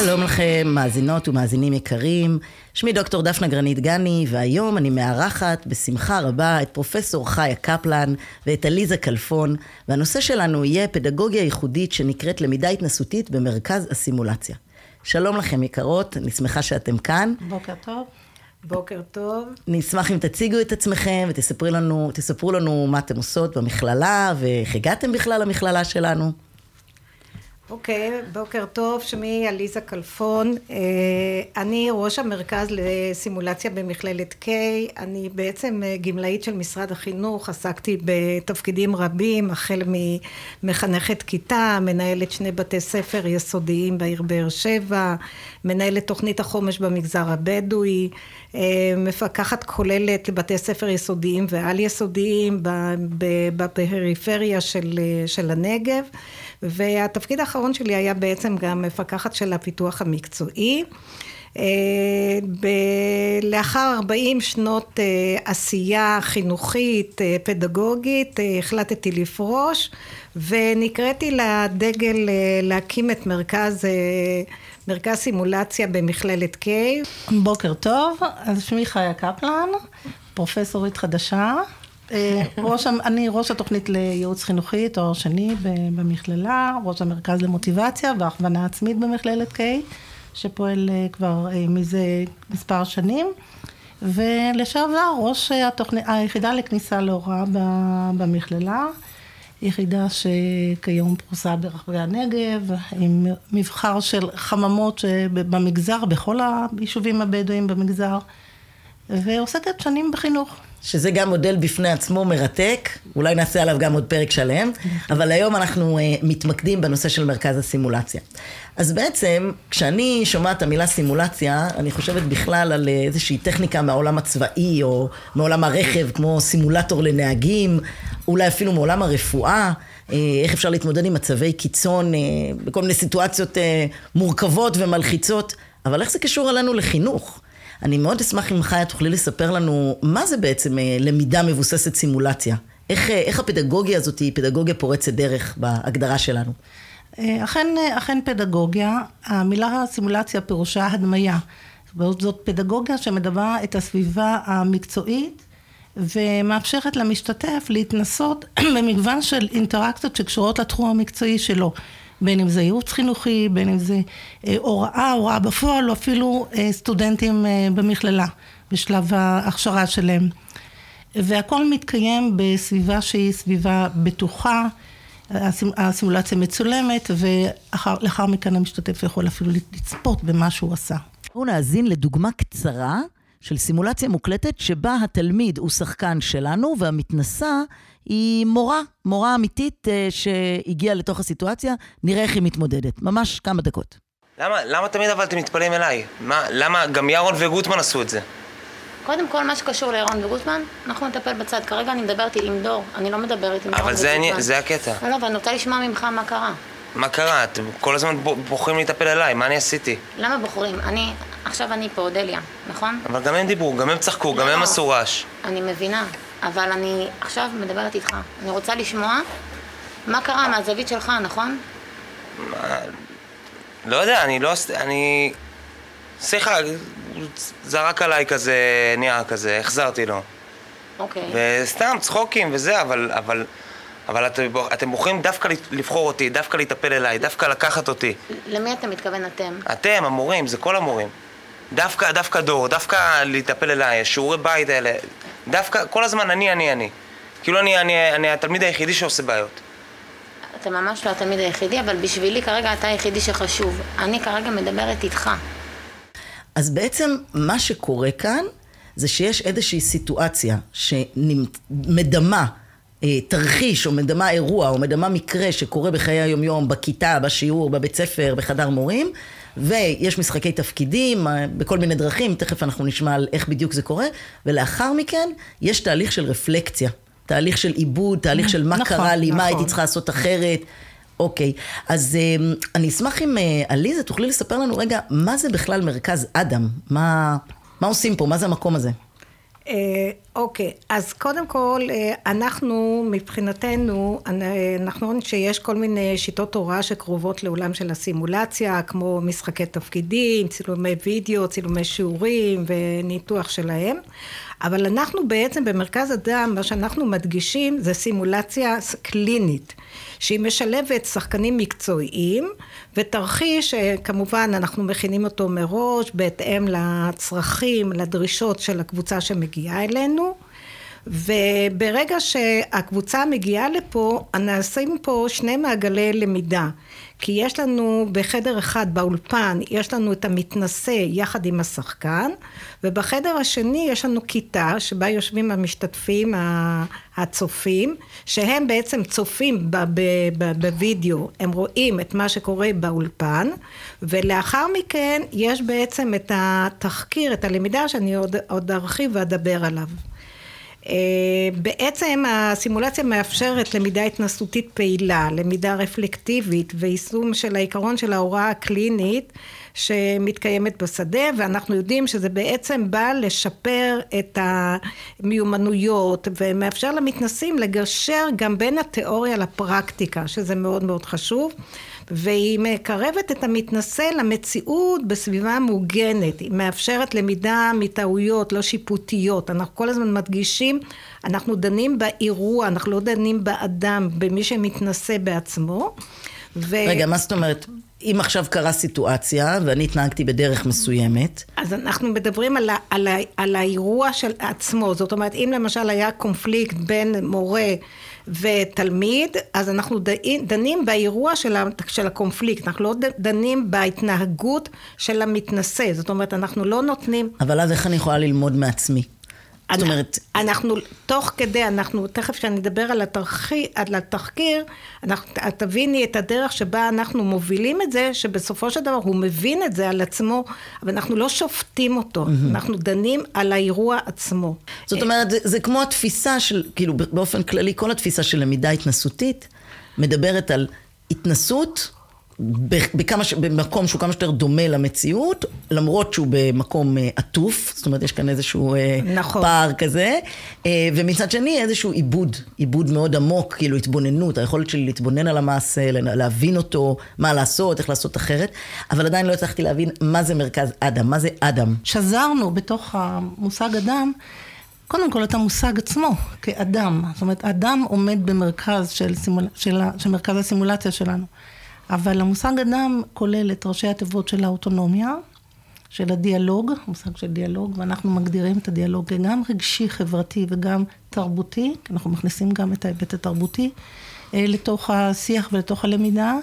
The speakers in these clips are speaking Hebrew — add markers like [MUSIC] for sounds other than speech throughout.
שלום לכם, מאזינות ומאזינים יקרים. שמי דוקטור דפנה גרנית גני, והיום אני מארחת בשמחה רבה את פרופסור חיה קפלן ואת עליזה כלפון, והנושא שלנו יהיה פדגוגיה ייחודית שנקראת למידה התנסותית במרכז הסימולציה. שלום לכם יקרות, אני שמחה שאתם כאן. בוקר טוב. בוקר טוב. אני אשמח אם תציגו את עצמכם ותספרו לנו, לנו מה אתם עושות במכללה ואיך הגעתם בכלל למכללה שלנו. אוקיי, בוקר טוב, שמי עליזה כלפון. אה, אני ראש המרכז לסימולציה במכללת K. אני בעצם אה, גמלאית של משרד החינוך, עסקתי בתפקידים רבים, החל ממחנכת כיתה, מנהלת שני בתי ספר יסודיים בעיר באר שבע, מנהלת תוכנית החומש במגזר הבדואי, אה, מפקחת כוללת לבתי ספר יסודיים ועל יסודיים בפריפריה של, של הנגב. והתפקיד האחרון שלי היה בעצם גם מפקחת של הפיתוח המקצועי. אה, לאחר 40 שנות אה, עשייה חינוכית, אה, פדגוגית, החלטתי לפרוש ונקראתי לדגל להקים את מרכז, מרכז סימולציה במכללת K. בוקר טוב, אז שמי חיה קפלן, פרופסורית חדשה. ראש, אני ראש התוכנית לייעוץ חינוכי, תואר שני במכללה, ראש המרכז למוטיבציה והכוונה עצמית במכללת K, שפועל כבר מזה מספר שנים, ולשעבר ראש התוכנית, היחידה לכניסה להוראה במכללה, יחידה שכיום פרוסה ברחבי הנגב, עם מבחר של חממות במגזר, בכל היישובים הבדואים במגזר, ועוסקת שנים בחינוך. שזה גם מודל בפני עצמו מרתק, אולי נעשה עליו גם עוד פרק שלם, אבל היום אנחנו uh, מתמקדים בנושא של מרכז הסימולציה. אז בעצם, כשאני שומעת את המילה סימולציה, אני חושבת בכלל על איזושהי טכניקה מהעולם הצבאי, או מעולם הרכב, כמו סימולטור לנהגים, אולי אפילו מעולם הרפואה. איך אפשר להתמודד עם מצבי קיצון בכל מיני סיטואציות מורכבות ומלחיצות, אבל איך זה קשור אלינו לחינוך? אני מאוד אשמח אם חיה תוכלי לספר לנו מה זה בעצם אה, למידה מבוססת סימולציה. איך, אה, איך הפדגוגיה הזאת היא פדגוגיה פורצת דרך בהגדרה שלנו? אה, אכן, אכן פדגוגיה, המילה סימולציה פירושה הדמיה. זאת פדגוגיה שמדברה את הסביבה המקצועית ומאפשרת למשתתף להתנסות [CLEARS THROAT] במגוון של אינטראקציות שקשורות לתחום המקצועי שלו. בין אם זה ייעוץ חינוכי, בין אם זה אה, הוראה, הוראה בפועל, או אפילו אה, סטודנטים אה, במכללה, בשלב ההכשרה שלהם. והכל מתקיים בסביבה שהיא סביבה בטוחה, הסימולציה מצולמת, ולאחר מכן המשתתף יכול אפילו לצפות במה שהוא עשה. בואו נאזין לדוגמה קצרה של סימולציה מוקלטת שבה התלמיד הוא שחקן שלנו והמתנסה היא מורה, מורה אמיתית אה, שהגיעה לתוך הסיטואציה, נראה איך היא מתמודדת. ממש כמה דקות. למה, למה תמיד אבל אתם מתפלאים אליי? מה, למה גם ירון וגוטמן עשו את זה? קודם כל, מה שקשור לירון וגוטמן, אנחנו נטפל בצד. כרגע אני מדברת עם דור, אני לא מדברת עם ירון אבל זה, אני, זה הקטע. לא, לא, ואני רוצה לשמוע ממך מה קרה. מה קרה? אתם כל הזמן בוחרים להיטפל אליי, מה אני עשיתי? למה בוחרים? אני, עכשיו אני פה, אודליה, נכון? אבל גם הם דיברו, גם הם צחקו, גם לא. הם עשו רעש. אני מבינה, אבל אני עכשיו מדברת איתך. אני רוצה לשמוע מה קרה מהזווית שלך, נכון? מה... לא יודע, אני לא... אני... סליחה, זרק עליי כזה נייר כזה, החזרתי לו. אוקיי. וסתם צחוקים וזה, אבל... אבל... אבל את, אתם בוחרים דווקא לבחור אותי, דווקא להיטפל אליי, דווקא לקחת אותי. למי אתה מתכוון אתם? אתם, המורים, זה כל המורים. דווקא, דווקא דור, דווקא להיטפל אליי, השיעורי בית האלה, דווקא, כל הזמן אני, אני, אני. כאילו אני, אני, אני התלמיד היחידי שעושה בעיות. אתה ממש לא התלמיד היחידי, אבל בשבילי כרגע אתה היחידי שחשוב. אני כרגע מדברת איתך. אז בעצם מה שקורה כאן זה שיש איזושהי סיטואציה שמדמה תרחיש או מדמה אירוע או מדמה מקרה שקורה בחיי היומיום, בכיתה, בשיעור, בבית ספר, בחדר מורים, ויש משחקי תפקידים אה, בכל מיני דרכים, תכף אנחנו נשמע על איך בדיוק זה קורה, ולאחר מכן יש תהליך של רפלקציה, תהליך של עיבוד, תהליך של מה נכון, קרה לי, מה נכון. הייתי צריכה לעשות אחרת. אוקיי, אז אה, אני אשמח אם אה, עליזה תוכלי לספר לנו רגע, מה זה בכלל מרכז אדם? מה, מה עושים פה? מה זה המקום הזה? אה, אוקיי, אז קודם כל, אה, אנחנו מבחינתנו, אה, אנחנו רואים שיש כל מיני שיטות הוראה שקרובות לעולם של הסימולציה, כמו משחקי תפקידים, צילומי וידאו, צילומי שיעורים וניתוח שלהם. אבל אנחנו בעצם במרכז הדם, מה שאנחנו מדגישים זה סימולציה קלינית, שהיא משלבת שחקנים מקצועיים ותרחיש שכמובן אנחנו מכינים אותו מראש בהתאם לצרכים, לדרישות של הקבוצה שמגיעה אלינו. וברגע שהקבוצה מגיעה לפה, נעשים פה שני מעגלי למידה. כי יש לנו בחדר אחד באולפן, יש לנו את המתנשא יחד עם השחקן, ובחדר השני יש לנו כיתה שבה יושבים המשתתפים הצופים, שהם בעצם צופים בווידאו, הם רואים את מה שקורה באולפן, ולאחר מכן יש בעצם את התחקיר, את הלמידה שאני עוד, עוד ארחיב ואדבר עליו. אה, בעצם הסימולציה מאפשרת למידה התנסותית פעילה, למידה רפלקטיבית ויישום של העיקרון של ההוראה הקלינית שמתקיימת בשדה ואנחנו יודעים שזה בעצם בא לשפר את המיומנויות ומאפשר למתנסים לגשר גם בין התיאוריה לפרקטיקה שזה מאוד מאוד חשוב והיא מקרבת את המתנשא למציאות בסביבה מוגנת, היא מאפשרת למידה מטעויות לא שיפוטיות, אנחנו כל הזמן מדגישים, אנחנו דנים באירוע, אנחנו לא דנים באדם, במי שמתנשא בעצמו. ו... רגע, מה זאת אומרת? אם עכשיו קרה סיטואציה ואני התנהגתי בדרך מסוימת, אז אנחנו מדברים על, ה, על, ה, על האירוע של עצמו, זאת אומרת אם למשל היה קונפליקט בין מורה ותלמיד, אז אנחנו דנים, באירוע של, הקונפליקט, אנחנו לא דנים בהתנהגות של המתנשא, זאת אומרת אנחנו לא נותנים אבל אז איך אני יכולה ללמוד מעצמי? זאת אומרת, אנחנו, תוך כדי, אנחנו, תכף כשאני אדבר על, על התחקיר, אנחנו, את תביני את הדרך שבה אנחנו מובילים את זה, שבסופו של דבר הוא מבין את זה על עצמו, אבל אנחנו לא שופטים אותו, אנחנו דנים על האירוע עצמו. זאת אומרת, זה, זה כמו התפיסה של, כאילו באופן כללי, כל התפיסה של למידה התנסותית מדברת על התנסות בכמה, ש- במקום שהוא כמה שיותר דומה למציאות, למרות שהוא במקום אה, עטוף, זאת אומרת, יש כאן איזשהו אה, נכון. פער כזה, אה, ומצד שני איזשהו עיבוד, עיבוד מאוד עמוק, כאילו התבוננות, היכולת שלי להתבונן על המעשה, להבין אותו, מה לעשות, איך לעשות אחרת, אבל עדיין לא הצלחתי להבין מה זה מרכז אדם, מה זה אדם. שזרנו בתוך המושג אדם, קודם כל את המושג עצמו, כאדם. זאת אומרת, אדם עומד במרכז של, סימול, של, של מרכז הסימולציה שלנו. אבל המושג אדם כולל את ראשי התיבות של האוטונומיה, של הדיאלוג, מושג של דיאלוג, ואנחנו מגדירים את הדיאלוג כגם רגשי, חברתי וגם תרבותי, כי אנחנו מכניסים גם את ההיבט התרבותי אה, לתוך השיח ולתוך הלמידה.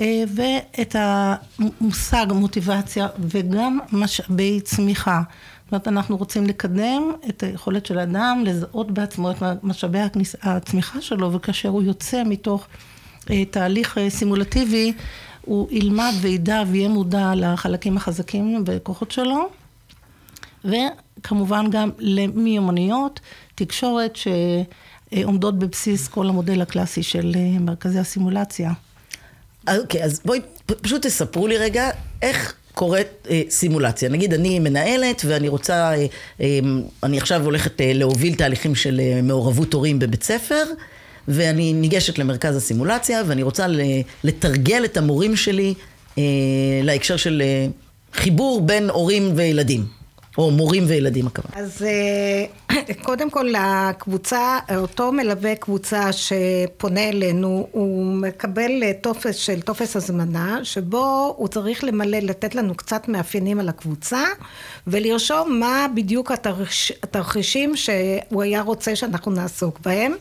אה, ואת המושג מוטיבציה וגם משאבי צמיחה. זאת אומרת, אנחנו רוצים לקדם את היכולת של האדם לזהות בעצמו את משאבי הצמיחה שלו, וכאשר הוא יוצא מתוך תהליך אה, סימולטיבי, הוא ילמד וידע ויהיה מודע לחלקים החזקים בכוחות שלו. וכמובן גם למיומנויות, תקשורת שעומדות בבסיס כל המודל הקלאסי של אה, מרכזי הסימולציה. אוקיי, אז בואי פשוט תספרו לי רגע איך קורית אה, סימולציה. נגיד אני מנהלת ואני רוצה, אה, אה, אני עכשיו הולכת אה, להוביל תהליכים של אה, מעורבות הורים בבית ספר, ואני ניגשת למרכז הסימולציה ואני רוצה לתרגל את המורים שלי אה, להקשר של אה, חיבור בין הורים וילדים, או מורים וילדים הכוונה. אז אה, [CLEARS THROAT] קודם כל הקבוצה, אותו מלווה קבוצה שפונה אלינו, הוא מקבל אה, טופס של טופס הזמנה, שבו הוא צריך למלא, לתת לנו קצת מאפיינים על הקבוצה, ולרשום מה בדיוק התרש, התרחישים שהוא היה רוצה שאנחנו נעסוק בהם.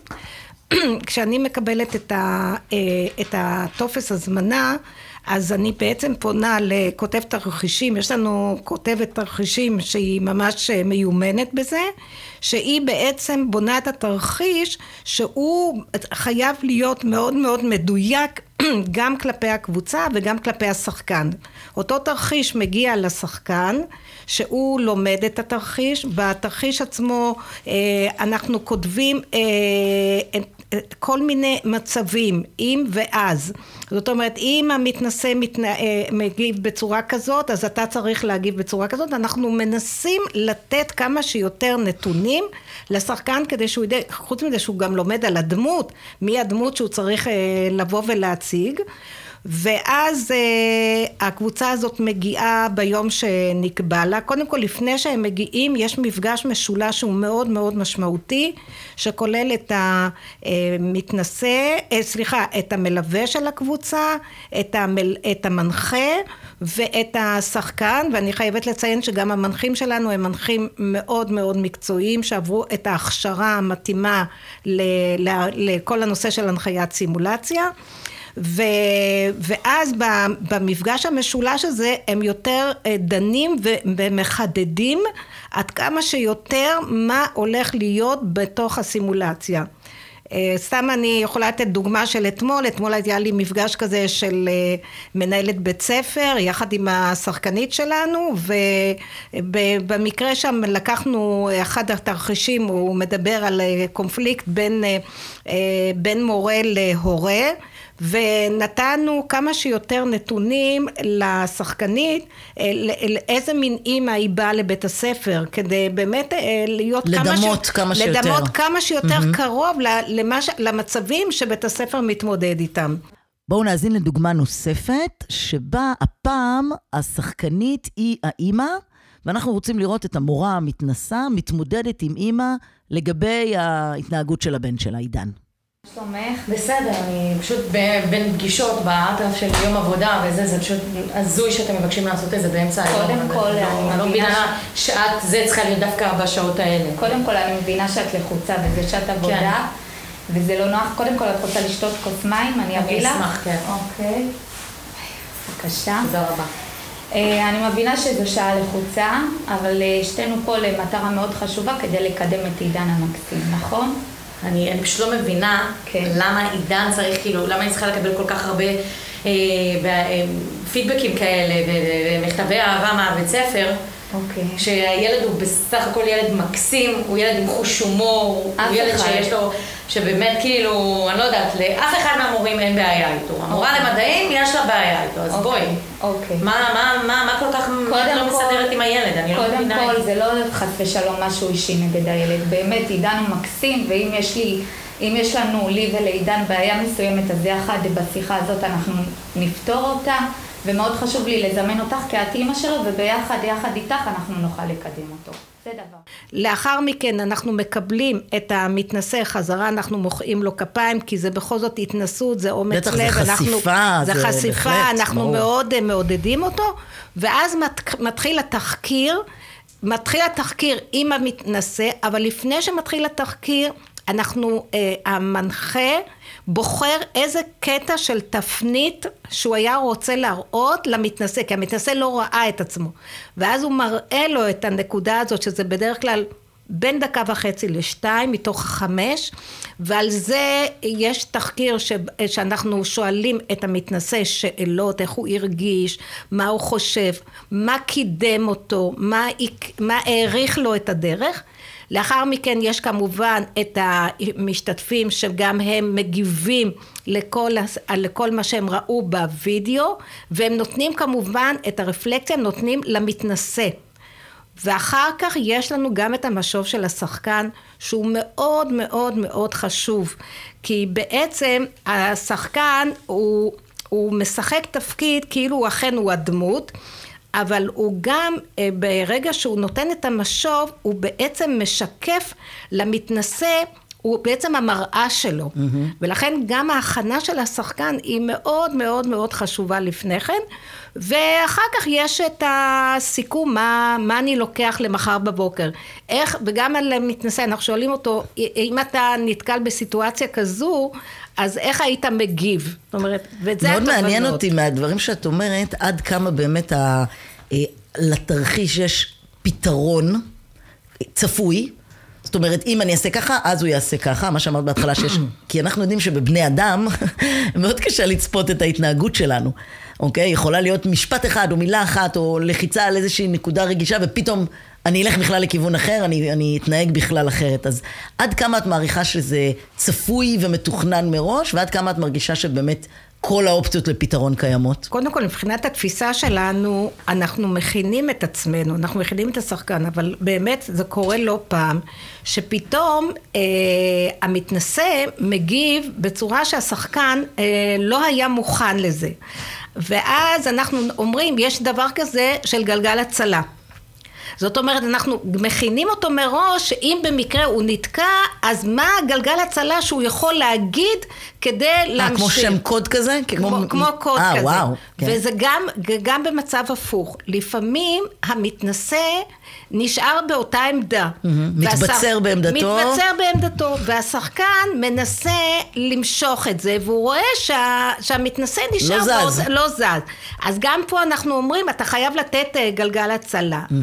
[CLEARS THROAT] כשאני מקבלת את, ה, אה, את הטופס הזמנה, אז אני בעצם פונה לכותבת תרחישים, יש לנו כותבת תרחישים שהיא ממש אה, מיומנת בזה, שהיא בעצם בונה את התרחיש שהוא חייב להיות מאוד מאוד מדויק [CLEARS THROAT] גם כלפי הקבוצה וגם כלפי השחקן. אותו תרחיש מגיע לשחקן שהוא לומד את התרחיש, בתרחיש עצמו אה, אנחנו כותבים אה, כל מיני מצבים, אם ואז. זאת אומרת, אם המתנשא מתנה, אה, מגיב בצורה כזאת, אז אתה צריך להגיב בצורה כזאת. אנחנו מנסים לתת כמה שיותר נתונים לשחקן כדי שהוא ידע, חוץ מזה שהוא גם לומד על הדמות, מי הדמות שהוא צריך לבוא ולהציג. ואז uh, הקבוצה הזאת מגיעה ביום שנקבע לה. קודם כל, לפני שהם מגיעים, יש מפגש משולש שהוא מאוד מאוד משמעותי, שכולל את המתנשא, uh, סליחה, את המלווה של הקבוצה, את, המל, את המנחה ואת השחקן, ואני חייבת לציין שגם המנחים שלנו הם מנחים מאוד מאוד מקצועיים, שעברו את ההכשרה המתאימה ל, ל, לכל הנושא של הנחיית סימולציה. ו, ואז במפגש המשולש הזה הם יותר אה, דנים ומחדדים עד כמה שיותר מה הולך להיות בתוך הסימולציה. אה, סתם אני יכולה לתת דוגמה של אתמול, אתמול היה לי מפגש כזה של אה, מנהלת בית ספר יחד עם השחקנית שלנו ובמקרה שם לקחנו אחד התרחישים הוא מדבר על קונפליקט בין, בין מורה להורה ונתנו כמה שיותר נתונים לשחקנית אה, לאיזה מין אימא היא באה לבית הספר כדי באמת אה, להיות לדמות כמה, ש... כמה שיותר לדמות כמה שיותר mm-hmm. קרוב למש... למצבים שבית הספר מתמודד איתם. בואו נאזין לדוגמה נוספת שבה הפעם השחקנית היא האימא ואנחנו רוצים לראות את המורה המתנסה מתמודדת עם אימא לגבי ההתנהגות של הבן שלה, עידן. שלומך? בסדר, אני פשוט בין פגישות באטרף של יום עבודה וזה, זה פשוט הזוי שאתם מבקשים לעשות את זה באמצע היום. קודם כל, לא- אני לא מבינה שאת, זה צריכה להיות דווקא בשעות האלה. קודם כל, אני מבינה שאת לחוצה וזה שעת עבודה, כן. וזה לא נוח. קודם כל, את רוצה לשתות כוס מים? אני אביא לך? אני אשמח, כן. אוקיי. בבקשה. תודה רבה. אה, אני מבינה שזו שעה לחוצה, אבל אה, שתינו פה למטרה מאוד חשובה כדי לקדם את עידן המקסים, נכון? אני, אני פשוט לא מבינה כן. למה עידן צריך, כאילו, למה אני צריכה לקבל כל כך הרבה אה, אה, פידבקים כאלה ומכתבי אהבה מהבית ספר. אוקיי. שהילד הוא בסך הכל ילד מקסים, הוא ילד עם חוש הומור, הוא ילד אחד. שיש לו, שבאמת כאילו, אני לא יודעת, לאף אחד מהמורים אין בעיה איתו. המורה אוקיי. למדעים, יש לה בעיה איתו, אז אוקיי. בואי. אוקיי. מה, מה, מה, מה כל כך לא מסתדרת עם הילד? אני לא מבינה. קודם כל, זה לא חס ושלום משהו אישי נגד הילד. באמת, עידן הוא מקסים, ואם יש לי... אם יש לנו, לי ולעידן, בעיה מסוימת, אז יחד בשיחה הזאת אנחנו נפתור אותה. ומאוד חשוב לי לזמן אותך כי את אימא שלו, וביחד, יחד איתך, אנחנו נוכל לקדם אותו. זה דבר. לאחר מכן אנחנו מקבלים את המתנשא חזרה, אנחנו מוחאים לו כפיים, כי זה בכל זאת התנסות, זה אומץ לב. בטח, זה חשיפה, זה, זה חשיפה, בהחלט, אנחנו ברור. מאוד אה, מעודדים אותו, ואז מת, מתחיל התחקיר, מתחיל התחקיר עם המתנשא, אבל לפני שמתחיל התחקיר, אנחנו, אה, המנחה בוחר איזה קטע של תפנית שהוא היה רוצה להראות למתנשא, כי המתנשא לא ראה את עצמו. ואז הוא מראה לו את הנקודה הזאת, שזה בדרך כלל בין דקה וחצי לשתיים מתוך החמש, ועל זה יש תחקיר ש, שאנחנו שואלים את המתנשא שאלות, איך הוא הרגיש, מה הוא חושב, מה קידם אותו, מה, מה העריך לו את הדרך. לאחר מכן יש כמובן את המשתתפים שגם הם מגיבים לכל, לכל מה שהם ראו בווידאו והם נותנים כמובן את הרפלקציה, הם נותנים למתנשא. ואחר כך יש לנו גם את המשוב של השחקן שהוא מאוד מאוד מאוד חשוב כי בעצם השחקן הוא, הוא משחק תפקיד כאילו הוא אכן הוא הדמות אבל הוא גם אה, ברגע שהוא נותן את המשוב הוא בעצם משקף למתנשא הוא בעצם המראה שלו. Mm-hmm. ולכן גם ההכנה של השחקן היא מאוד מאוד מאוד חשובה לפני כן. ואחר כך יש את הסיכום, מה, מה אני לוקח למחר בבוקר. איך, וגם על מתנשא, אנחנו שואלים אותו, אם אתה נתקל בסיטואציה כזו, אז איך היית מגיב? זאת אומרת, וזה מאוד התובנות. מעניין אותי מהדברים שאת אומרת, עד כמה באמת ה... אה, לתרחיש יש פתרון צפוי. זאת אומרת, אם אני אעשה ככה, אז הוא יעשה ככה, מה שאמרת בהתחלה שיש... [CLEARS THROAT] כי אנחנו יודעים שבבני אדם, [LAUGHS] מאוד קשה לצפות את ההתנהגות שלנו, אוקיי? יכולה להיות משפט אחד, או מילה אחת, או לחיצה על איזושהי נקודה רגישה, ופתאום אני אלך בכלל לכיוון אחר, אני, אני אתנהג בכלל אחרת. אז עד כמה את מעריכה שזה צפוי ומתוכנן מראש, ועד כמה את מרגישה שבאמת כל האופציות לפתרון קיימות? קודם כל, מבחינת התפיסה שלנו, אנחנו מכינים את עצמנו, אנחנו מכינים את השחקן, אבל באמת זה קורה לא פעם, שפתאום אה, המתנשא מגיב בצורה שהשחקן אה, לא היה מוכן לזה. ואז אנחנו אומרים, יש דבר כזה של גלגל הצלה. זאת אומרת, אנחנו מכינים אותו מראש, שאם במקרה הוא נתקע, אז מה גלגל הצלה שהוא יכול להגיד כדי להמשיך. אה, כמו שם קוד כזה? כמו, כמו, כמו קוד 아, כזה. וואו. כן. וזה גם, גם במצב הפוך. לפעמים המתנשא נשאר באותה עמדה. מתבצר והשח- בעמדתו. מתבצר בעמדתו, והשחקן מנסה למשוך את זה, והוא רואה שה, שהמתנשא נשאר לא זז. באותה- לא זז. אז גם פה אנחנו אומרים, אתה חייב לתת אה, גלגל הצלה. אה,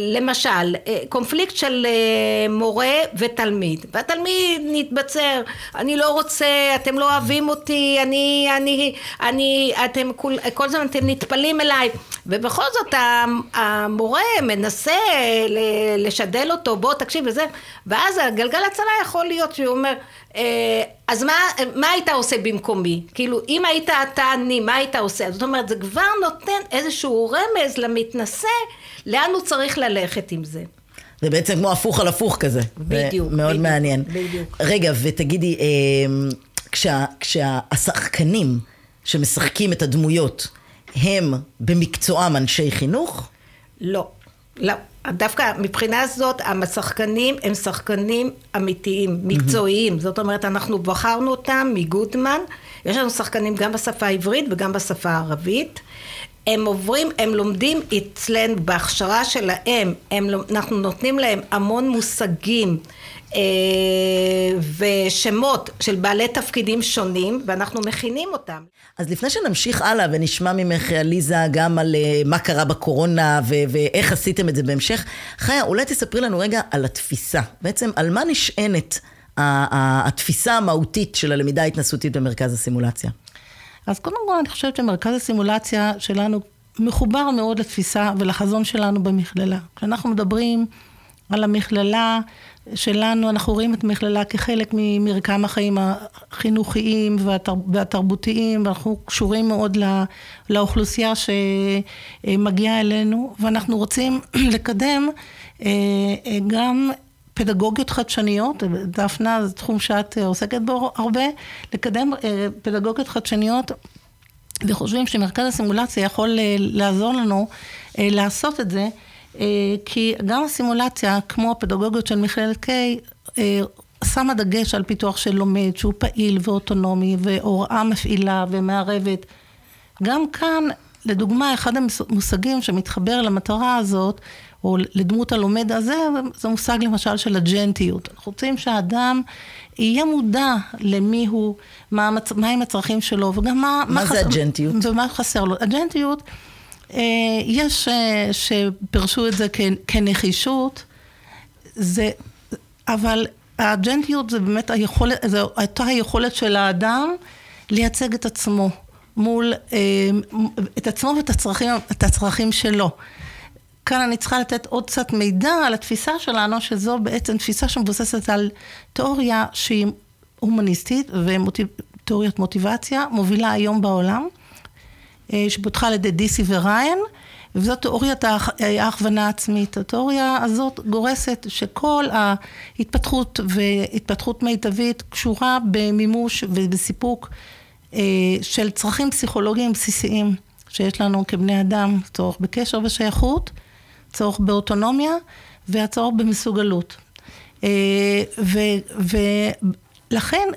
למשל, אה, קונפליקט של אה, מורה ותלמיד, והתלמיד נתבצר, אני לא רוצה, אתם לא אוהבים אותי, אני, אני, אני, אתם כל, כל הזמן אתם נטפלים אליי, ובכל זאת המורה מנסה לשדל אותו, בוא תקשיב וזה, ואז הגלגל הצלה יכול להיות שהוא אומר, אה, אז מה, מה היית עושה במקומי? כאילו, אם היית אתה אני, מה היית עושה? זאת אומרת, זה כבר נותן איזשהו רמז למתנשא לאן הוא צריך ללכת עם זה. זה בעצם כמו הפוך על הפוך כזה. בדיוק, מאוד בדיוק, מעניין. בדיוק. רגע, ותגידי, אה, כשה, כשהשחקנים שמשחקים את הדמויות, הם במקצועם אנשי חינוך? לא, לא. דווקא מבחינה זאת, השחקנים הם שחקנים אמיתיים, מקצועיים. זאת אומרת, אנחנו בחרנו אותם מגודמן. יש לנו שחקנים גם בשפה העברית וגם בשפה הערבית. הם עוברים, הם לומדים אצלנו בהכשרה שלהם, הם, לומ- אנחנו נותנים להם המון מושגים אה, ושמות של בעלי תפקידים שונים, ואנחנו מכינים אותם. אז לפני שנמשיך הלאה ונשמע ממך, עליזה, גם על אה, מה קרה בקורונה ו- ואיך עשיתם את זה בהמשך, חיה, אולי תספרי לנו רגע על התפיסה. בעצם, על מה נשענת התפיסה המהותית של הלמידה ההתנסותית במרכז הסימולציה? אז קודם כל אני חושבת שמרכז הסימולציה שלנו מחובר מאוד לתפיסה ולחזון שלנו במכללה. כשאנחנו מדברים על המכללה שלנו, אנחנו רואים את המכללה כחלק ממרקם החיים החינוכיים והתר, והתרבותיים, ואנחנו קשורים מאוד לא, לאוכלוסייה שמגיעה אלינו, ואנחנו רוצים [CLEARS THROAT] לקדם אה, אה, גם פדגוגיות חדשניות, דפנה זה תחום שאת עוסקת בו הרבה, לקדם אה, פדגוגיות חדשניות וחושבים שמרכז הסימולציה יכול אה, לעזור לנו אה, לעשות את זה, אה, כי גם הסימולציה, כמו הפדגוגיות של מכללת אה, שמה דגש על פיתוח של לומד שהוא פעיל ואוטונומי והוראה מפעילה ומערבת. גם כאן, לדוגמה, אחד המושגים שמתחבר למטרה הזאת, או לדמות הלומד הזה, זה מושג למשל של אג'נטיות. אנחנו רוצים שהאדם יהיה מודע למי הוא, מה, המצ... מהם הצרכים שלו, וגם מה... מה זה אג'נטיות? ומה חסר לו. אג'נטיות, אה, יש אה, שפרשו את זה כ... כנחישות, זה, אבל האג'נטיות זה באמת היכולת, זו הייתה היכולת של האדם לייצג את עצמו מול, אה, את עצמו ואת הצרכים, את הצרכים שלו. כאן אני צריכה לתת עוד קצת מידע על התפיסה שלנו, שזו בעצם תפיסה שמבוססת על תיאוריה שהיא הומניסטית ותיאוריית מוטיבציה, מובילה היום בעולם, אה, שפותחה על ידי דיסי וריין, וזאת תיאוריית ההכוונה העצמית. התיאוריה הזאת גורסת שכל ההתפתחות והתפתחות מיטבית קשורה במימוש ובסיפוק אה, של צרכים פסיכולוגיים בסיסיים שיש לנו כבני אדם, צורך בקשר ושייכות, צורך באוטונומיה והצורך במסוגלות. ולכן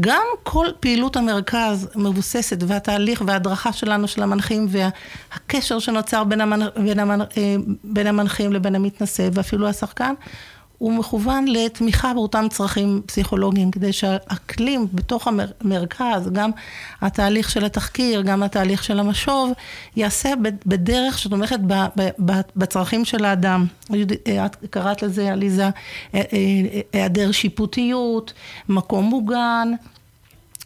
גם כל פעילות המרכז מבוססת, והתהליך וההדרכה שלנו של המנחים, והקשר שנוצר בין, המנ... בין, המנ... בין המנחים לבין המתנשא, ואפילו השחקן, הוא מכוון לתמיכה באותם צרכים פסיכולוגיים, כדי שהאקלים בתוך המרכז, גם התהליך של התחקיר, גם התהליך של המשוב, ייעשה בדרך שתומכת בצרכים של האדם. את קראת לזה, עליזה, היעדר שיפוטיות, מקום מוגן,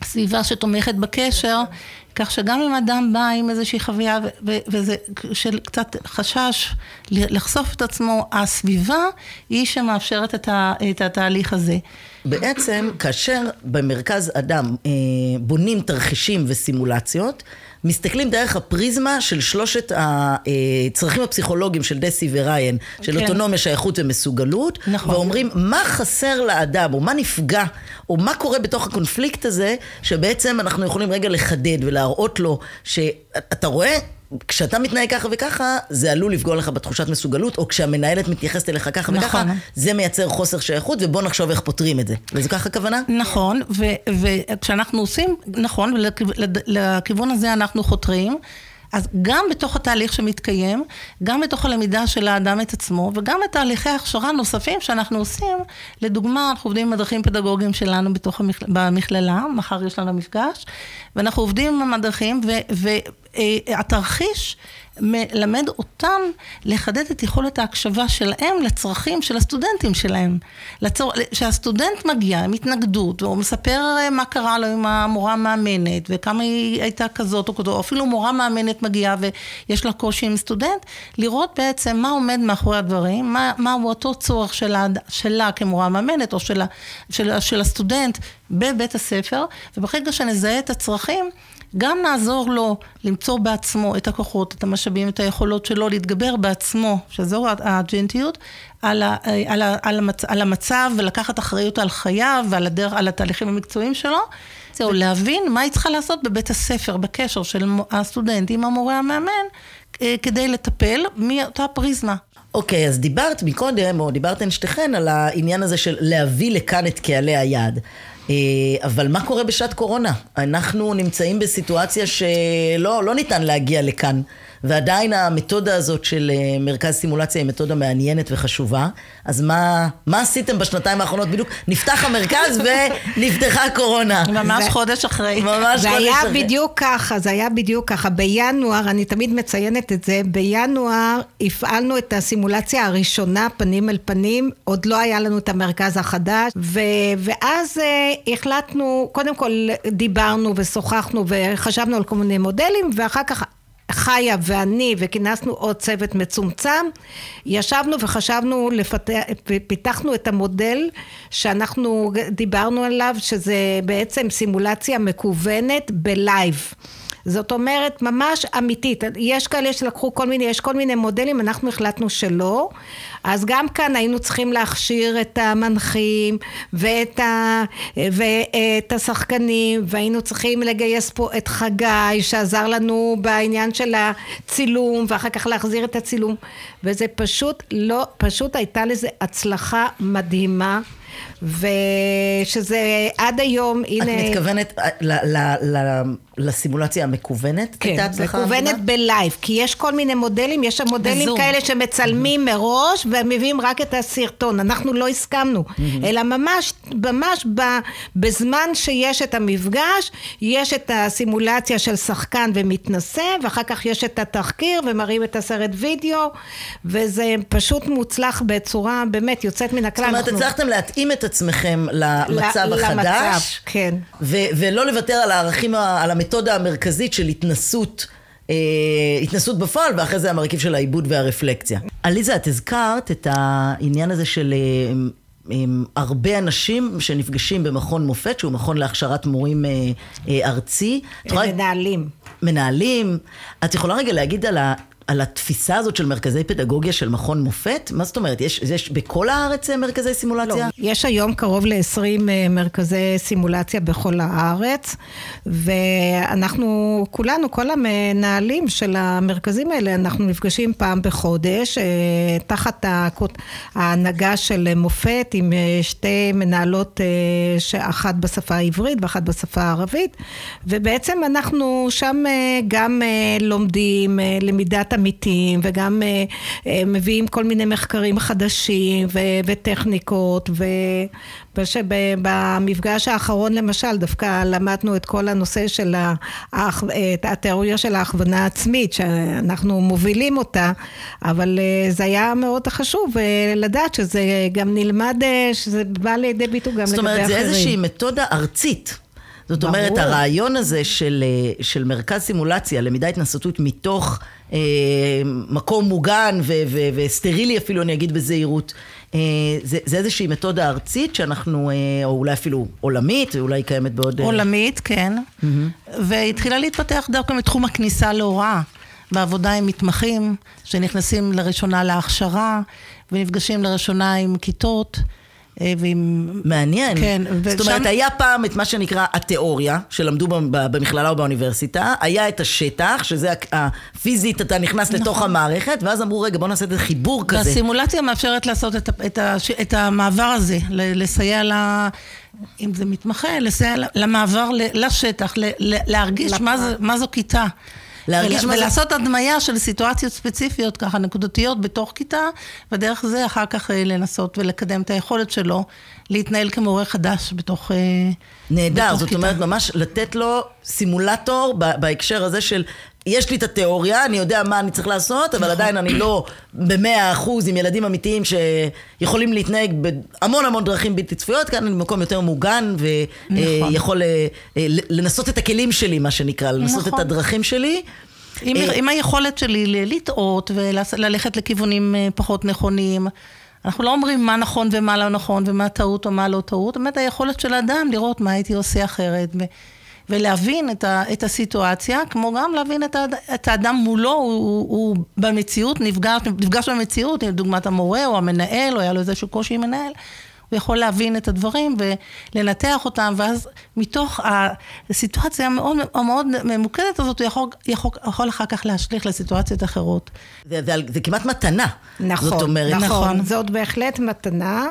סביבה שתומכת בקשר. כך שגם אם אדם בא עם איזושהי חוויה וזה של קצת חשש לחשוף את עצמו, הסביבה היא שמאפשרת את, ה, את התהליך הזה. בעצם כאשר במרכז אדם אה, בונים תרחישים וסימולציות, מסתכלים דרך הפריזמה של שלושת הצרכים הפסיכולוגיים של דסי וריין, של כן. אוטונומיה, שייכות ומסוגלות, נכון. ואומרים מה חסר לאדם, או מה נפגע, או מה קורה בתוך הקונפליקט הזה, שבעצם אנחנו יכולים רגע לחדד ולהראות לו שאתה רואה... כשאתה מתנהג ככה וככה, זה עלול לפגוע לך בתחושת מסוגלות, או כשהמנהלת מתייחסת אליך ככה נכון. וככה, זה מייצר חוסר שייכות, ובוא נחשוב איך פותרים את זה. וזה ככה הכוונה? נכון, וכשאנחנו עושים, נכון, ולכיוון הזה אנחנו חותרים. אז גם בתוך התהליך שמתקיים, גם בתוך הלמידה של האדם את עצמו, וגם בתהליכי הכשרה נוספים שאנחנו עושים, לדוגמה, אנחנו עובדים עם מדריכים פדגוגיים שלנו בתוך המכל... במכללה, מחר יש לנו מפגש, ואנחנו עובדים עם המדריכים, והתרחיש ו... מלמד אותם לחדד את יכולת ההקשבה שלהם לצרכים של הסטודנטים שלהם. לצור... שהסטודנט מגיע עם התנגדות, והוא מספר אה, מה קרה לו עם המורה המאמנת, וכמה היא הייתה כזאת או כזאת, או אפילו מורה מאמנת מגיעה ויש לה קושי עם סטודנט, לראות בעצם מה עומד מאחורי הדברים, מה, מהו אותו צורך שלה, שלה כמורה מאמנת, או של, של, של הסטודנט בבית הספר, וברגע שנזהה את הצרכים, גם נעזור לו למצוא בעצמו את הכוחות, את המשאבים, את היכולות שלו להתגבר בעצמו, שזו האג'נטיות, על, ה, על, ה, על, המצ, על המצב ולקחת אחריות על חייו ועל הדרך, על התהליכים המקצועיים שלו. זהו, להבין מה היא צריכה לעשות בבית הספר, בקשר של הסטודנט עם המורה המאמן, אה, כדי לטפל מאותה פריזמה. אוקיי, okay, אז דיברת מקודם, או דיברתן שתיכן, על העניין הזה של להביא לכאן את קהלי היעד. אה, אבל מה קורה בשעת קורונה? אנחנו נמצאים בסיטואציה שלא לא ניתן להגיע לכאן. ועדיין המתודה הזאת של אה, מרכז סימולציה היא מתודה מעניינת וחשובה. אז מה, מה עשיתם בשנתיים האחרונות? בדיוק נפתח המרכז [LAUGHS] ונפתחה קורונה. ממש זה, חודש אחרי. ממש חודש אחרי. זה היה בדיוק ככה, זה היה בדיוק ככה. בינואר, אני תמיד מציינת את זה, בינואר הפעלנו את הסימולציה הראשונה, פנים אל פנים, עוד לא היה לנו את המרכז החדש, ו, ואז uh, החלטנו, קודם כל דיברנו ושוחחנו וחשבנו על כל מיני מודלים, ואחר כך חיה ואני וכינסנו עוד צוות מצומצם, ישבנו וחשבנו, לפתח, פיתחנו את המודל שאנחנו דיברנו עליו, שזה בעצם סימולציה מקוונת בלייב. זאת אומרת, ממש אמיתית. יש כאלה שלקחו כל מיני, יש כל מיני מודלים, אנחנו החלטנו שלא. אז גם כאן היינו צריכים להכשיר את המנחים ואת, ה, ואת השחקנים, והיינו צריכים לגייס פה את חגי, שעזר לנו בעניין של הצילום, ואחר כך להחזיר את הצילום. וזה פשוט לא, פשוט הייתה לזה הצלחה מדהימה. ושזה עד היום, הנה... את מתכוונת ל, ל, ל, לסימולציה המקוונת? כן, מקוונת בלייב, כי יש כל מיני מודלים, יש שם מודלים בזום. כאלה שמצלמים mm-hmm. מראש ומביאים רק את הסרטון. אנחנו לא הסכמנו, mm-hmm. אלא ממש, ממש ב, בזמן שיש את המפגש, יש את הסימולציה של שחקן ומתנשא, ואחר כך יש את התחקיר ומראים את הסרט וידאו, וזה פשוט מוצלח בצורה באמת יוצאת מן הכלל. זאת אומרת, אנחנו... הצלחתם להתאים את עצמכם למצב החדש. למצב, כן. ו- ולא לוותר על הערכים, על המתודה המרכזית של התנסות. אה, התנסות בפועל, ואחרי זה המרכיב של העיבוד והרפלקציה. עליזה, את הזכרת את העניין הזה של אה, אה, הרבה אנשים שנפגשים במכון מופת, שהוא מכון להכשרת מורים ארצי. מנהלים. מנהלים. את יכולה רגע להגיד על על התפיסה הזאת של מרכזי פדגוגיה של מכון מופת? מה זאת אומרת? יש, יש בכל הארץ אה, מרכזי סימולציה? לא, יש היום קרוב ל-20 אה, מרכזי סימולציה בכל הארץ, ואנחנו כולנו, כל המנהלים של המרכזים האלה, אנחנו נפגשים פעם בחודש, אה, תחת ההנהגה של מופת עם שתי מנהלות, אחת בשפה העברית ואחת בשפה הערבית, ובעצם אנחנו שם גם לומדים למידת עמיתים וגם אה, אה, מביאים כל מיני מחקרים חדשים ו- וטכניקות ובמפגש האחרון למשל דווקא למדנו את כל הנושא של התיאוריה של ההכוונה העצמית שאנחנו מובילים אותה אבל אה, זה היה מאוד חשוב לדעת שזה גם נלמד שזה בא לידי ביטוי גם לגבי אחרים. זאת אומרת זה איזושהי מתודה ארצית זאת ברור. אומרת, הרעיון הזה של, של מרכז סימולציה, למידה התנסותות מתוך אה, מקום מוגן ו- ו- וסטרילי אפילו, אני אגיד בזהירות. אה, זה, זה איזושהי מתודה ארצית שאנחנו, אה, או אולי אפילו עולמית, אולי קיימת בעוד... עולמית, כן. Mm-hmm. והתחילה להתפתח דווקא מתחום הכניסה להוראה. בעבודה עם מתמחים שנכנסים לראשונה להכשרה ונפגשים לראשונה עם כיתות. אה, ועם... מעניין. כן. זאת ושם... אומרת, היה פעם את מה שנקרא התיאוריה, שלמדו במכללה או באוניברסיטה, היה את השטח, שזה הפיזית, אתה נכנס נכון. לתוך המערכת, ואז אמרו, רגע, בוא נעשה את החיבור כזה. והסימולציה מאפשרת לעשות את, את, את המעבר הזה, לסייע ל... אם זה מתמחה, לסייע למעבר לשטח, להרגיש מה, זה, מה זו כיתה. להרגיש מה זה... ולעשות הדמיה של סיטואציות ספציפיות, ככה נקודתיות בתוך כיתה, ודרך זה אחר כך אה, לנסות ולקדם את היכולת שלו להתנהל כמורה חדש בתוך, אה, נהדר, בתוך זאת כיתה. אומרת ממש לתת לו סימולטור בהקשר הזה של יש לי את התיאוריה, אני יודע מה אני צריך לעשות, אבל נכון. עדיין אני לא במאה אחוז עם ילדים אמיתיים שיכולים להתנהג בהמון המון דרכים בלתי צפויות, כאן אני במקום יותר מוגן ויכול נכון. אה, לנסות את הכלים שלי, מה שנקרא, לנסות נכון. את הדרכים שלי. עם, אה, עם היכולת שלי לטעות וללכת לכיוונים אה, פחות נכונים. אנחנו לא אומרים מה נכון ומה לא נכון ומה טעות או מה לא טעות, באמת היכולת של האדם לראות מה הייתי עושה אחרת. ולהבין את, ה, את הסיטואציה, כמו גם להבין את, האד, את האדם מולו, הוא, הוא, הוא במציאות, נפגש, נפגש במציאות, דוגמת המורה או המנהל, או היה לו איזשהו קושי עם מנהל, הוא יכול להבין את הדברים ולנתח אותם, ואז מתוך הסיטואציה המאוד מאוד ממוקדת הזאת, הוא יכול, יכול, יכול אחר כך להשליך לסיטואציות אחרות. זה, זה, זה כמעט מתנה. נכון, זאת אומרת. נכון, נכון. זאת בהחלט מתנה.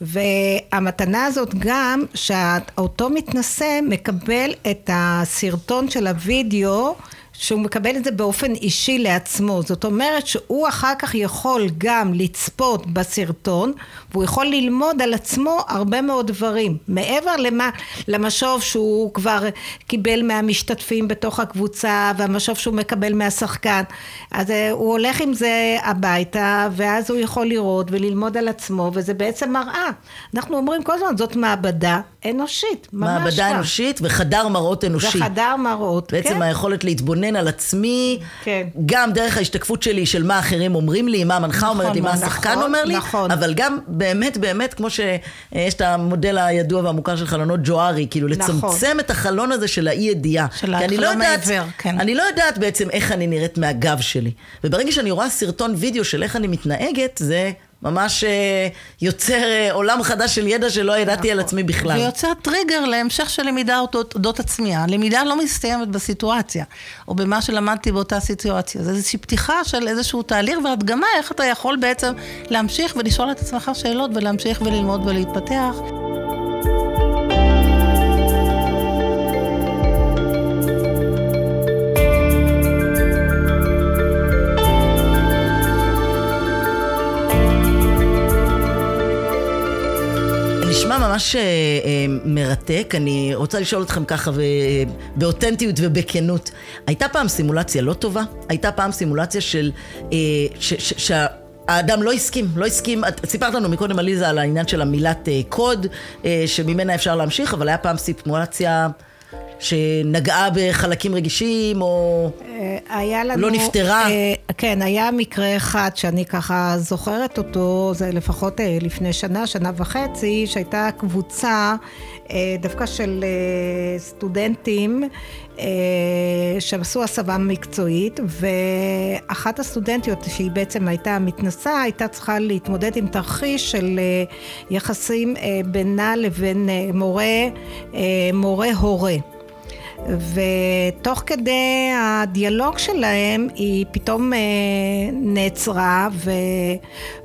והמתנה הזאת גם, שאותו מתנשא מקבל את הסרטון של הוידאו שהוא מקבל את זה באופן אישי לעצמו. זאת אומרת שהוא אחר כך יכול גם לצפות בסרטון, והוא יכול ללמוד על עצמו הרבה מאוד דברים. מעבר למה, למשוב שהוא כבר קיבל מהמשתתפים בתוך הקבוצה, והמשוב שהוא מקבל מהשחקן. אז אה, הוא הולך עם זה הביתה, ואז הוא יכול לראות וללמוד על עצמו, וזה בעצם מראה. אנחנו אומרים כל הזמן, זאת מעבדה אנושית, ממש מעבדה כך. אנושית וחדר מראות אנושי. וחדר מראות, בעצם כן. היכולת להתבונן על עצמי, כן. גם דרך ההשתקפות שלי של מה אחרים אומרים לי, מה המנחה נכון, אומרת לי, מה השחקן נכון, אומר לי, נכון. אבל גם באמת באמת, כמו שיש את המודל הידוע והמוכר של חלונות ג'וארי, כאילו נכון. לצמצם את החלון הזה של האי ידיעה. של החלון לא העיוור, כן. אני לא יודעת בעצם איך אני נראית מהגב שלי. וברגע שאני רואה סרטון וידאו של איך אני מתנהגת, זה ממש אה, יוצר אה, עולם חדש של ידע שלא ידעתי על עצמי בכלל. ויוצר טריגר להמשך של למידה אודות עצמי. הלמידה לא מסתיימת בסיטואציה, או במה שלמדתי באותה סיטואציה. זה איזושהי פתיחה של איזשהו תהליך והדגמה, איך אתה יכול בעצם להמשיך ולשאול את עצמך שאלות ולהמשיך וללמוד ולהתפתח. ממש אה, אה, מרתק. אני רוצה לשאול אתכם ככה באותנטיות ובכנות. הייתה פעם סימולציה לא טובה? הייתה פעם סימולציה של... אה, ש, ש, ש, האדם לא הסכים, לא הסכים, את סיפרת לנו מקודם עליזה על העניין של המילת אה, קוד, אה, שממנה אפשר להמשיך, אבל היה פעם סימולציה שנגעה בחלקים רגישים, או... אה, היה לנו... לא נפתרה? אה, כן, היה מקרה אחד שאני ככה זוכרת אותו, זה לפחות אה, לפני שנה, שנה וחצי, שהייתה קבוצה דווקא של סטודנטים שעשו הסבה מקצועית, ואחת הסטודנטיות, שהיא בעצם הייתה מתנסה, הייתה צריכה להתמודד עם תרחיש של יחסים בינה לבין מורה, אה, מורה-הורה. ותוך כדי הדיאלוג שלהם היא פתאום אה, נעצרה ו,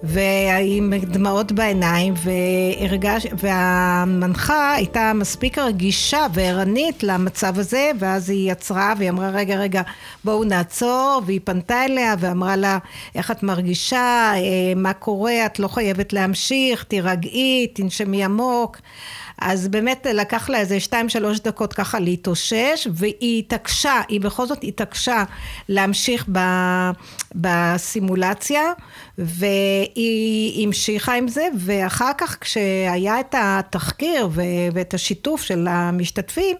ועם דמעות בעיניים והרגש, והמנחה הייתה מספיק רגישה וערנית למצב הזה ואז היא יצרה והיא אמרה רגע רגע בואו נעצור והיא פנתה אליה ואמרה לה איך את מרגישה? אה, מה קורה? את לא חייבת להמשיך תירגעי תנשמי עמוק אז באמת לקח לה איזה שתיים שלוש דקות ככה להתאושש והיא התעקשה, היא בכל זאת התעקשה להמשיך ב, בסימולציה והיא המשיכה עם זה ואחר כך כשהיה את התחקיר ואת השיתוף של המשתתפים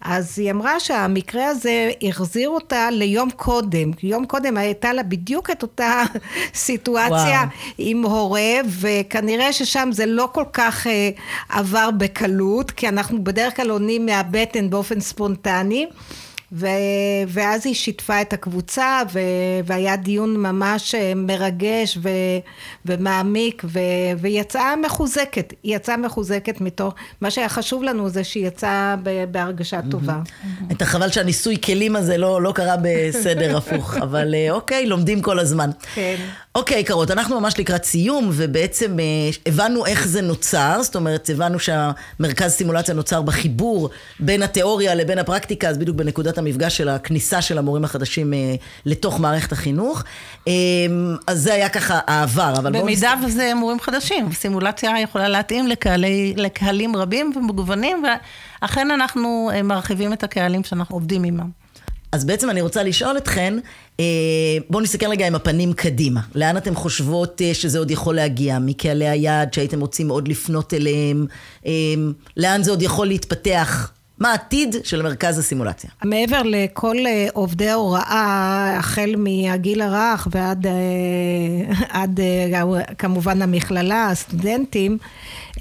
אז היא אמרה שהמקרה הזה החזיר אותה ליום קודם. יום קודם הייתה לה בדיוק את אותה [LAUGHS] סיטואציה וואו. עם הורה, וכנראה ששם זה לא כל כך אה, עבר בקלות, כי אנחנו בדרך כלל עונים מהבטן באופן ספונטני. ו... ואז היא שיתפה את הקבוצה ו... והיה דיון ממש אה, מרגש ו... ומעמיק ו... ויצאה מחוזקת, היא יצאה מחוזקת מתוך, מה שהיה חשוב לנו זה שהיא יצאה בהרגשה טובה. את החבל שהניסוי כלים הזה לא, לא קרה בסדר [LAUGHS] הפוך, אבל אה, אוקיי, לומדים כל הזמן. כן. אוקיי, קרות, אנחנו ממש לקראת סיום, ובעצם אה, הבנו איך זה נוצר, זאת אומרת, הבנו שהמרכז סימולציה נוצר בחיבור בין התיאוריה לבין הפרקטיקה, אז בדיוק בנקודת המפגש של הכניסה של המורים החדשים אה, לתוך מערכת החינוך. אה, אז זה היה ככה העבר, אבל בואו... במידה נסת... וזה מורים חדשים, סימולציה יכולה להתאים לקהלי, לקהלים רבים ומגוונים, ואכן אנחנו אה, מרחיבים את הקהלים שאנחנו עובדים עימם. אז בעצם אני רוצה לשאול אתכן, בואו נסתכל רגע עם הפנים קדימה. לאן אתן חושבות שזה עוד יכול להגיע? מקהלי היעד שהייתם רוצים עוד לפנות אליהם? לאן זה עוד יכול להתפתח? מה העתיד של מרכז הסימולציה? מעבר לכל עובדי ההוראה, החל מהגיל הרך ועד [LAUGHS] עד, כמובן המכללה, הסטודנטים,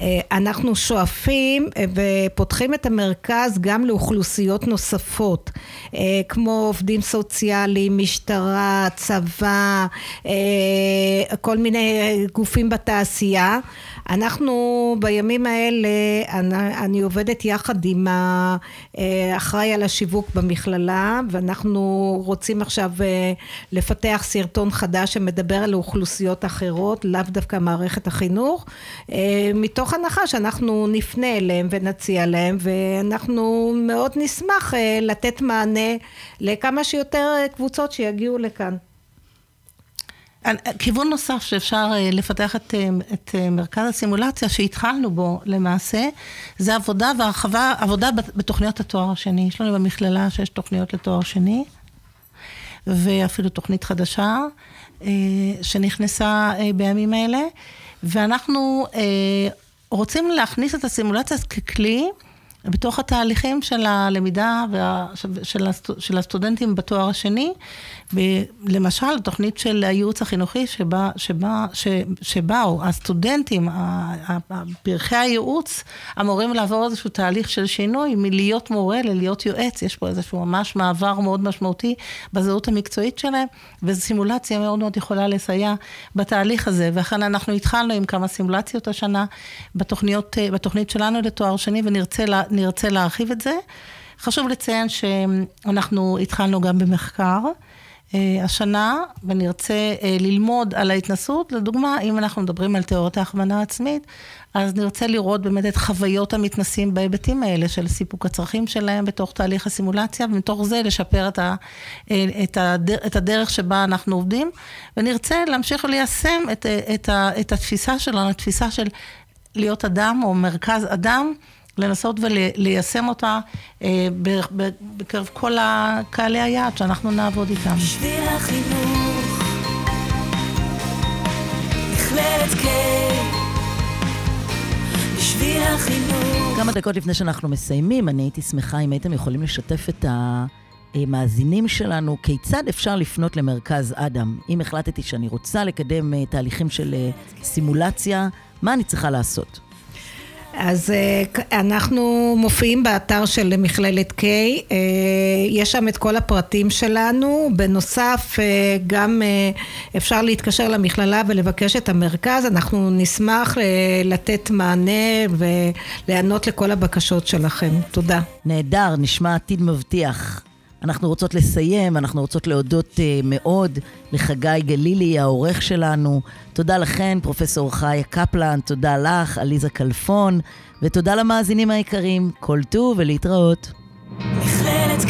אה, אנחנו שואפים אה, ופותחים את המרכז גם לאוכלוסיות נוספות, אה, כמו עובדים סוציאליים, משטרה, צבא, כל מיני גופים בתעשייה. אנחנו בימים האלה, אני, אני עובדת יחד עם האחראי על השיווק במכללה, ואנחנו רוצים עכשיו לפתח סרטון חדש שמדבר על אוכלוסיות אחרות, לאו דווקא מערכת החינוך, מתוך מתוך הנחה שאנחנו נפנה אליהם ונציע להם, ואנחנו מאוד נשמח אה, לתת מענה לכמה שיותר אה, קבוצות שיגיעו לכאן. כיוון נוסף שאפשר אה, לפתח את, את מרכז הסימולציה שהתחלנו בו למעשה, זה עבודה והרחבה, עבודה בתוכניות התואר השני. יש לנו במכללה שיש תוכניות לתואר שני, ואפילו תוכנית חדשה שנכנסה בימים האלה, ואנחנו רוצים להכניס את הסימולציה ככלי בתוך התהליכים של הלמידה וה, של, הסטוד, של הסטודנטים בתואר השני, ב, למשל, תוכנית של הייעוץ החינוכי שבה, שבה, ש, שבאו הסטודנטים, פרחי הייעוץ, אמורים לעבור איזשהו תהליך של שינוי מלהיות מורה ללהיות יועץ. יש פה איזשהו ממש מעבר מאוד משמעותי בזהות המקצועית שלהם, וזו סימולציה מאוד מאוד יכולה לסייע בתהליך הזה. ואכן אנחנו התחלנו עם כמה סימולציות השנה בתוכניות, בתוכנית שלנו לתואר שני, ונרצה לה, נרצה להרחיב את זה. חשוב לציין שאנחנו התחלנו גם במחקר. uh, השנה, ונרצה uh, ללמוד על ההתנסות. לדוגמה, אם אנחנו מדברים על תיאוריות ההכוונה העצמית, אז נרצה לראות באמת את חוויות המתנסים בהיבטים האלה של סיפוק הצרכים שלהם בתוך תהליך הסימולציה, ומתוך זה לשפר את, ה, אה, את, הדר, את הדרך שבה אנחנו עובדים, ונרצה להמשיך ליישם את, את, ה, את התפיסה שלנו, התפיסה של להיות אדם או מרכז אדם. לנסות וליישם אותה אה, בקרב כל קהלי היעד שאנחנו נעבוד איתם. בשביל החינוך, מכללת K, בשביל החינוך. כמה דקות לפני שאנחנו מסיימים, אני הייתי שמחה אם הייתם יכולים לשתף את ה... למאזינים שלנו כיצד אפשר לפנות למרכז אדם. אם החלטתי שאני רוצה לקדם אה, תהליכים של אה, סימולציה, מה אני צריכה לעשות? אז אה, אנחנו מופיעים באתר של מכללת K, אה, יש שם את כל הפרטים שלנו, בנוסף אה, גם אפשר להתקשר למכללה ולבקש את המרכז, אנחנו נשמח לתת מענה ולהיענות לכל הבקשות שלכם. תודה. נהדר, נשמע עתיד מבטיח. אנחנו רוצות לסיים, אנחנו רוצות להודות uh, מאוד לחגי גלילי, העורך שלנו. תודה לכן, פרופסור חיה קפלן, תודה לך, עליזה כלפון, ותודה למאזינים היקרים. כל טוב ולהתראות. מכללת